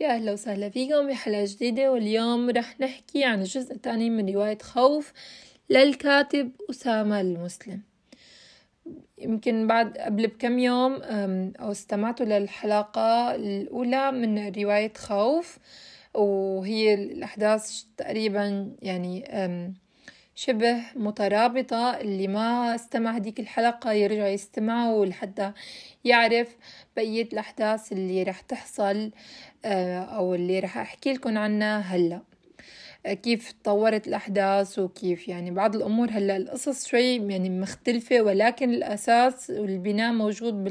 يا أهلا وسهلا فيكم بحلقة جديدة واليوم رح نحكي عن الجزء الثاني من رواية خوف للكاتب أسامة المسلم. يمكن بعد قبل بكم يوم أو استمعتوا للحلقة الأولى من رواية خوف وهي الأحداث تقريبا يعني شبه مترابطة اللي ما استمع هديك الحلقة يرجع يستمعه لحتى يعرف بقية الأحداث اللي رح تحصل آه، أو اللي رح أحكي لكم عنها هلأ. آه، كيف تطورت الأحداث وكيف يعني بعض الأمور هلأ القصص شوي يعني مختلفة ولكن الأساس والبناء موجود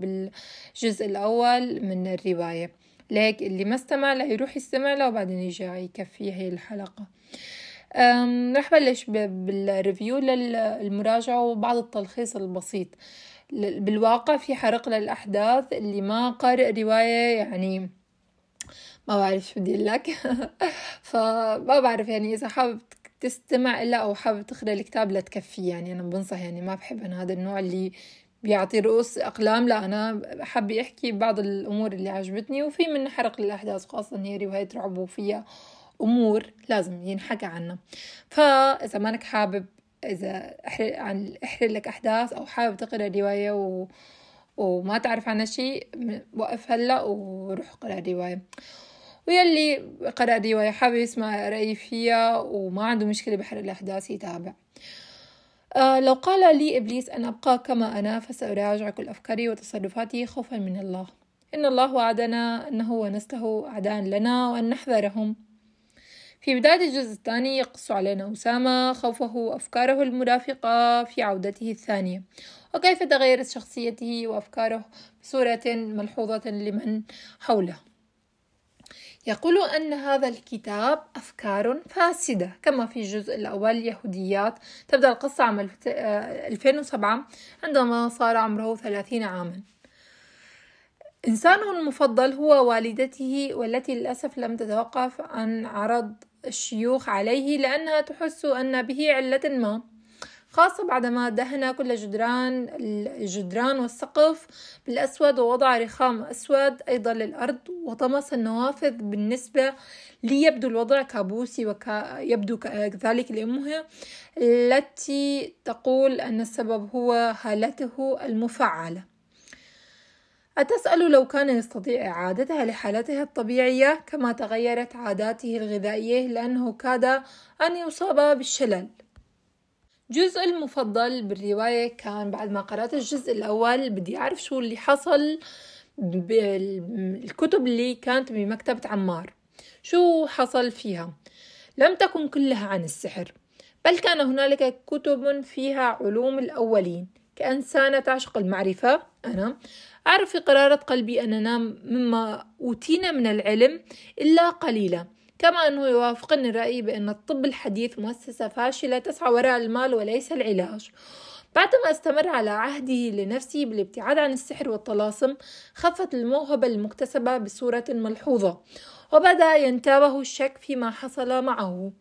بالجزء الأول من الرواية. ليك اللي ما استمع له يروح يستمع له وبعدين يجي يكفي هي الحلقة. رح بلش بالريفيو للمراجعة وبعض التلخيص البسيط. بالواقع في حرق للأحداث اللي ما قارئ رواية يعني ما بعرف شو بدي لك. فما بعرف يعني إذا حابب تستمع إلا أو حابب تقرأ الكتاب لا تكفي. يعني أنا بنصح يعني ما بحب أنا هذا النوع اللي بيعطي رؤوس أقلام. لا أنا حابة أحكي بعض الأمور اللي عجبتني وفي من حرق للأحداث خاصة هي رواية رعب وفيها أمور لازم ينحكى عنها. فإذا مانك حابب أحرق عن أحرق لك أحداث أو حابب تقرأ رواية و... وما تعرف عنها شيء وقف هلأ وروح قرأ رواية. ويلي قرأ رواية حابب يسمع رأيي فيها وما عنده مشكلة بحرق الأحداث يتابع. آه لو قال لي إبليس أن أبقى كما أنا فسأراجع كل أفكاري وتصرفاتي خوفا من الله. إن الله وعدنا أنه ونسله أعداء لنا وأن نحذرهم في بداية الجزء الثاني يقص علينا أسامة خوفه وأفكاره المرافقة في عودته الثانية. وكيف تغيرت شخصيته وأفكاره بصورة ملحوظة لمن حوله؟ يقول أن هذا الكتاب أفكار فاسدة كما في الجزء الأول يهوديات تبدأ القصة عام 2007 عندما صار عمره 30 عاما. إنسانه المفضل هو والدته والتي للأسف لم تتوقف عن عرض الشيوخ عليه لأنها تحس أن به علة ما. خاصة بعدما دهن كل جدران الجدران والسقف بالأسود ووضع رخام أسود أيضا للأرض وطمس النوافذ بالنسبة ليبدو الوضع كابوسي ويبدو كذلك لأمه التي تقول أن السبب هو هالته المفعلة. أتسأل لو كان يستطيع إعادتها لحالتها الطبيعية كما تغيرت عاداته الغذائية لأنه كاد أن يصاب بالشلل. جزء المفضل بالرواية كان بعد ما قرأت الجزء الأول بدي أعرف شو اللي حصل بالكتب اللي كانت بمكتبة عمار. شو حصل فيها؟ لم تكن كلها عن السحر بل كان هنالك كتب فيها علوم الأولين. كإنسانة تعشق المعرفة أنا أعرف في قرارة قلبي أننا مما أوتينا من العلم إلا قليلا. كما أنه يوافقني الرأي بأن الطب الحديث مؤسسة فاشلة تسعى وراء المال وليس العلاج. بعدما أستمر على عهده لنفسه بالابتعاد عن السحر والطلاسم خفت الموهبة المكتسبة بصورة ملحوظة وبدأ ينتابه الشك فيما حصل معه.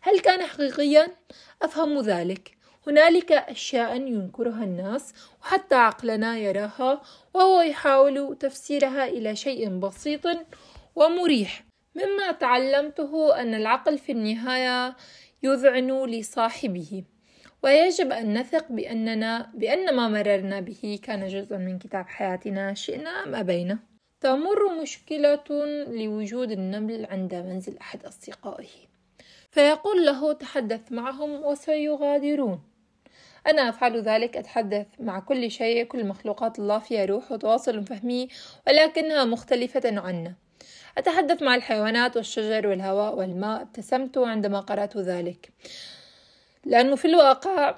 هل كان حقيقيا؟ أفهم ذلك. هنالك أشياء ينكرها الناس وحتى عقلنا يراها وهو يحاول تفسيرها إلى شيء بسيط ومريح. مما تعلمته أن العقل في النهاية يذعن لصاحبه. ويجب أن نثق بأننا بأن ما مررنا به كان جزءا من كتاب حياتنا شئنا أم أبينا. تمر مشكلة لوجود النمل عند منزل أحد أصدقائه. فيقول له تحدث معهم وسيغادرون. أنا أفعل ذلك أتحدث مع كل شيء كل مخلوقات الله فيها روح وتواصل فهمي ولكنها مختلفة عنا. أتحدث مع الحيوانات والشجر والهواء والماء ابتسمت عندما قرأت ذلك. لأنه في الواقع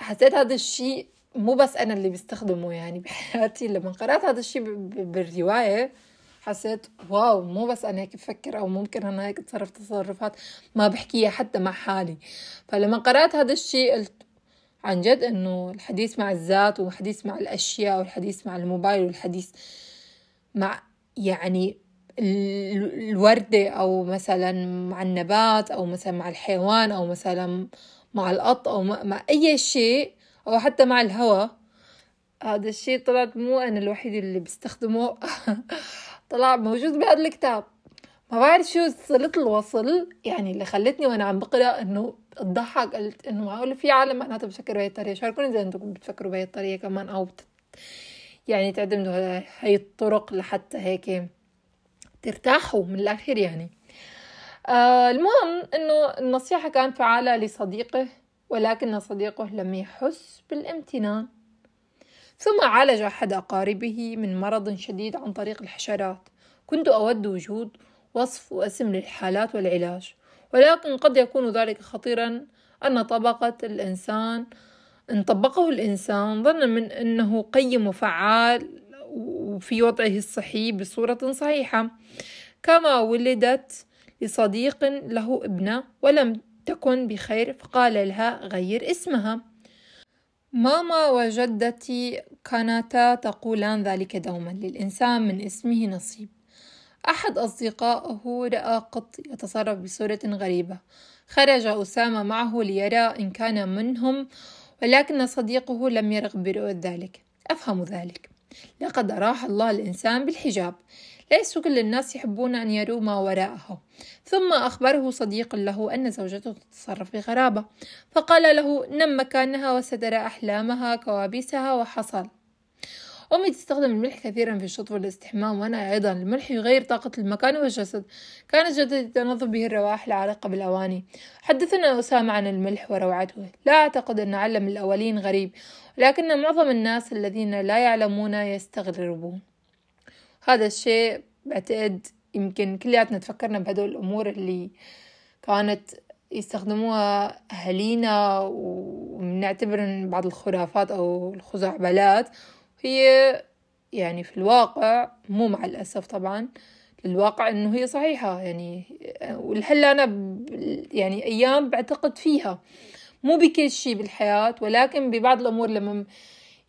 حسيت هذا الشيء مو بس أنا اللي بستخدمه يعني بحياتي لما قرأت هذا الشيء بالرواية حسيت واو مو بس أنا هيك بفكر أو ممكن أنا هيك أتصرف تصرفات ما بحكيها حتى مع حالي. فلما قرأت هذا الشيء قلت عن جد إنه الحديث مع الذات والحديث مع الأشياء والحديث مع الموبايل والحديث مع يعني الوردة أو مثلا مع النبات أو مثلا مع الحيوان أو مثلا مع القط أو مع أي شيء أو حتى مع الهواء هذا الشيء طلعت مو أنا الوحيد اللي بستخدمه طلع موجود بهذا الكتاب. ما بعرف شو صلة الوصل يعني اللي خلتني وأنا عم بقرأ إنه اضحك قلت إنه معقول في عالم معناتها بفكروا بهي الطريقة. شاركوني إذا أنتم بتفكروا بهي الطريقة كمان أو بت... يعني تعتمدوا هاي الطرق لحتى هيك ترتاحوا من الاخير يعني. آه المهم إنه النصيحة كانت فعالة لصديقه ولكن صديقه لم يحس بالامتنان. ثم عالج أحد أقاربه من مرض شديد عن طريق الحشرات. كنت أود وجود وصف واسم للحالات والعلاج. ولكن قد يكون ذلك خطيرا أن طبقة الإنسان إن طبقه الإنسان ظنا من أنه قيم وفعال وفي وضعه الصحي بصورة صحيحة. كما ولدت لصديق له ابنة ولم تكن بخير فقال لها غير اسمها. ماما وجدتي كانتا تقولان ذلك دوما للإنسان من اسمه نصيب. أحد أصدقائه رأى قط يتصرف بصورة غريبة. خرج أسامة معه ليرى إن كان منهم ولكن صديقه لم يرغب برؤية ذلك. أفهم ذلك. لقد أراح الله الإنسان بالحجاب. ليس كل الناس يحبون أن يروا ما وراءه. ثم أخبره صديق له أن زوجته تتصرف بغرابة. فقال له نم مكانها وسترى أحلامها كوابيسها وحصل. أمي تستخدم الملح كثيرا في الشطف والاستحمام وأنا أيضا. الملح يغير طاقة المكان والجسد. كانت جدتي تنظف به الروائح العريقة بالأواني. حدثنا أسامة عن الملح وروعته. لا أعتقد أن علم الأولين غريب لكن معظم الناس الذين لا يعلمون يستغربون. هذا الشيء بعتقد يمكن كلياتنا تفكرنا بهدول الأمور اللي كانت يستخدموها أهالينا وبنعتبر بعض الخرافات أو الخزعبلات هي يعني في الواقع مو مع الأسف طبعا الواقع إنه هي صحيحة. يعني والهلا أنا يعني أيام بعتقد فيها. مو بكل شيء بالحياة ولكن ببعض الأمور لما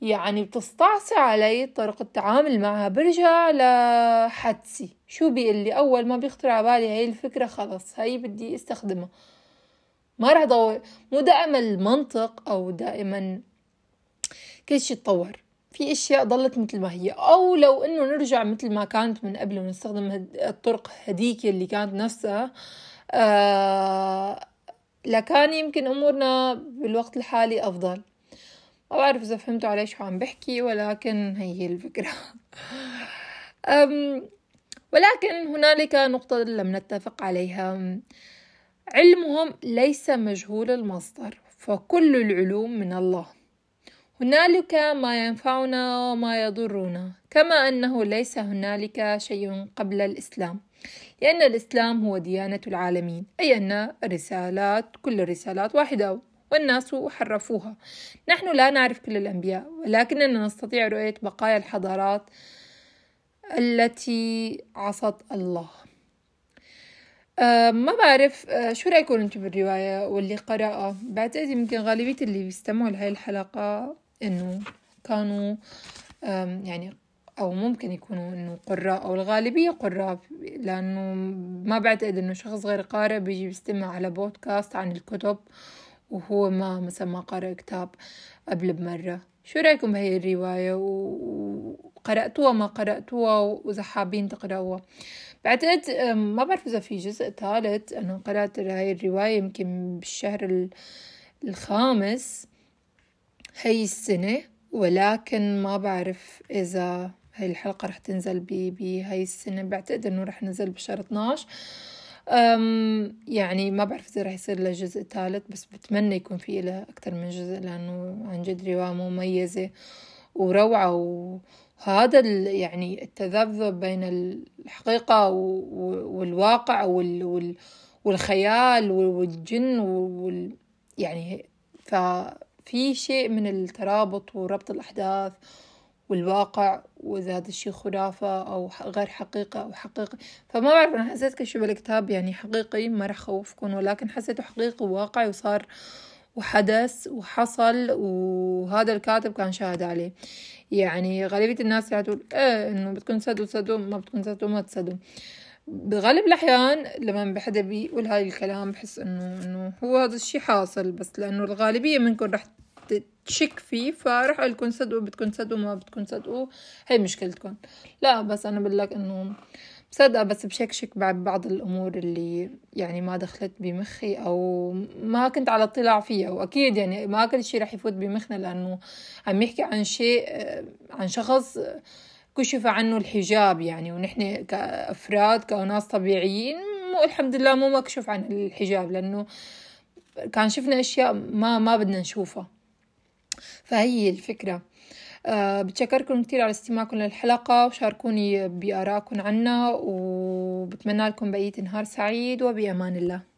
يعني بتستعصي علي طريقة التعامل معها برجع لحدسي شو بيقلي؟ أول ما بيخطر على بالي هاي الفكرة خلص هاي بدي أستخدمها. ما راح ضوي مو دائما المنطق أو دائما كل شي يتطور في أشياء ضلت مثل ما هي. أو لو إنه نرجع مثل ما كانت من قبل ونستخدم الطرق هديك اللي كانت نفسها آه لكان يمكن أمورنا بالوقت الحالي أفضل. ما بعرف إذا فهمتوا علي شو عم بحكي ولكن هي الفكرة. أم ولكن هنالك نقطة لم نتفق عليها. علمهم ليس مجهول المصدر فكل العلوم من الله. هنالك ما ينفعنا وما يضرنا كما أنه ليس هنالك شيء قبل الإسلام لأن الإسلام هو ديانة العالمين أي أن الرسالات كل الرسالات واحدة والناس حرفوها. نحن لا نعرف كل الأنبياء ولكننا نستطيع رؤية بقايا الحضارات التي عصت الله. أه ما بعرف أه شو رأيكم أنتم بالرواية واللي قرأها؟ بعتقد يمكن غالبية اللي بيستمعوا لهاي الحلقة إنه كانوا يعني أو ممكن يكونوا إنه قراء أو الغالبية قراء لأنه ما بعتقد إنه شخص غير قارئ بيجي بيستمع على بودكاست عن الكتب وهو ما مثلا ما قرأ كتاب قبل بمرة. شو رأيكم بهي الرواية؟ وقرأتوها ما قرأتوها؟ وإذا حابين تقرأوها. بعتقد ما بعرف إذا في جزء ثالث أنا قرأت هاي الرواية يمكن بالشهر الخامس. هاي السنة ولكن ما بعرف إذا هاي الحلقة رح تنزل بهاي السنة. بعتقد إنه رح نزل بشهر 12 أم يعني ما بعرف إذا رح يصير له جزء ثالث بس بتمنى يكون في له أكتر من جزء لأنه عن جد رواية مميزة وروعة. وهذا يعني التذبذب بين الحقيقة والواقع والخيال والجن وال يعني ففي شيء من الترابط وربط الأحداث والواقع وإذا هذا الشي خرافة أو غير حقيقة أو حقيقي. فما بعرف أنا حسيت كشي بالكتاب يعني حقيقي ما رح خوفكم ولكن حسيته حقيقي وواقعي وصار وحدث وحصل وهذا الكاتب كان شاهد عليه. يعني غالبية الناس رح تقول إيه إنه بتكون تسدوا تسدوا ما بتكون تسدوا ما تسدوا بغالب الأحيان لما بحدا بيقول هاي الكلام بحس إنه إنه هو هذا الشي حاصل بس لأنه الغالبية منكم رح تشك فيه فراح أقول لكم صدقوا بدكم تصدقوا ما بدكم تصدقوا هي مشكلتكم. لا بس أنا بقول لك إنه مصدقة بس بشكشك بعد بعض الأمور اللي يعني ما دخلت بمخي أو ما كنت على اطلاع فيها. وأكيد يعني ما كل شيء رح يفوت بمخنا لأنه عم يحكي عن شيء عن شخص كشف عنه الحجاب يعني ونحن كأفراد كناس طبيعيين مو الحمد لله مو مكشوف عن الحجاب لأنه كان شفنا أشياء ما ما بدنا نشوفها. فهي الفكرة. أه بتشكركم كتير على استماعكم للحلقة وشاركوني بآرائكم عنا وبتمنى لكم بقية نهار سعيد وبأمان الله.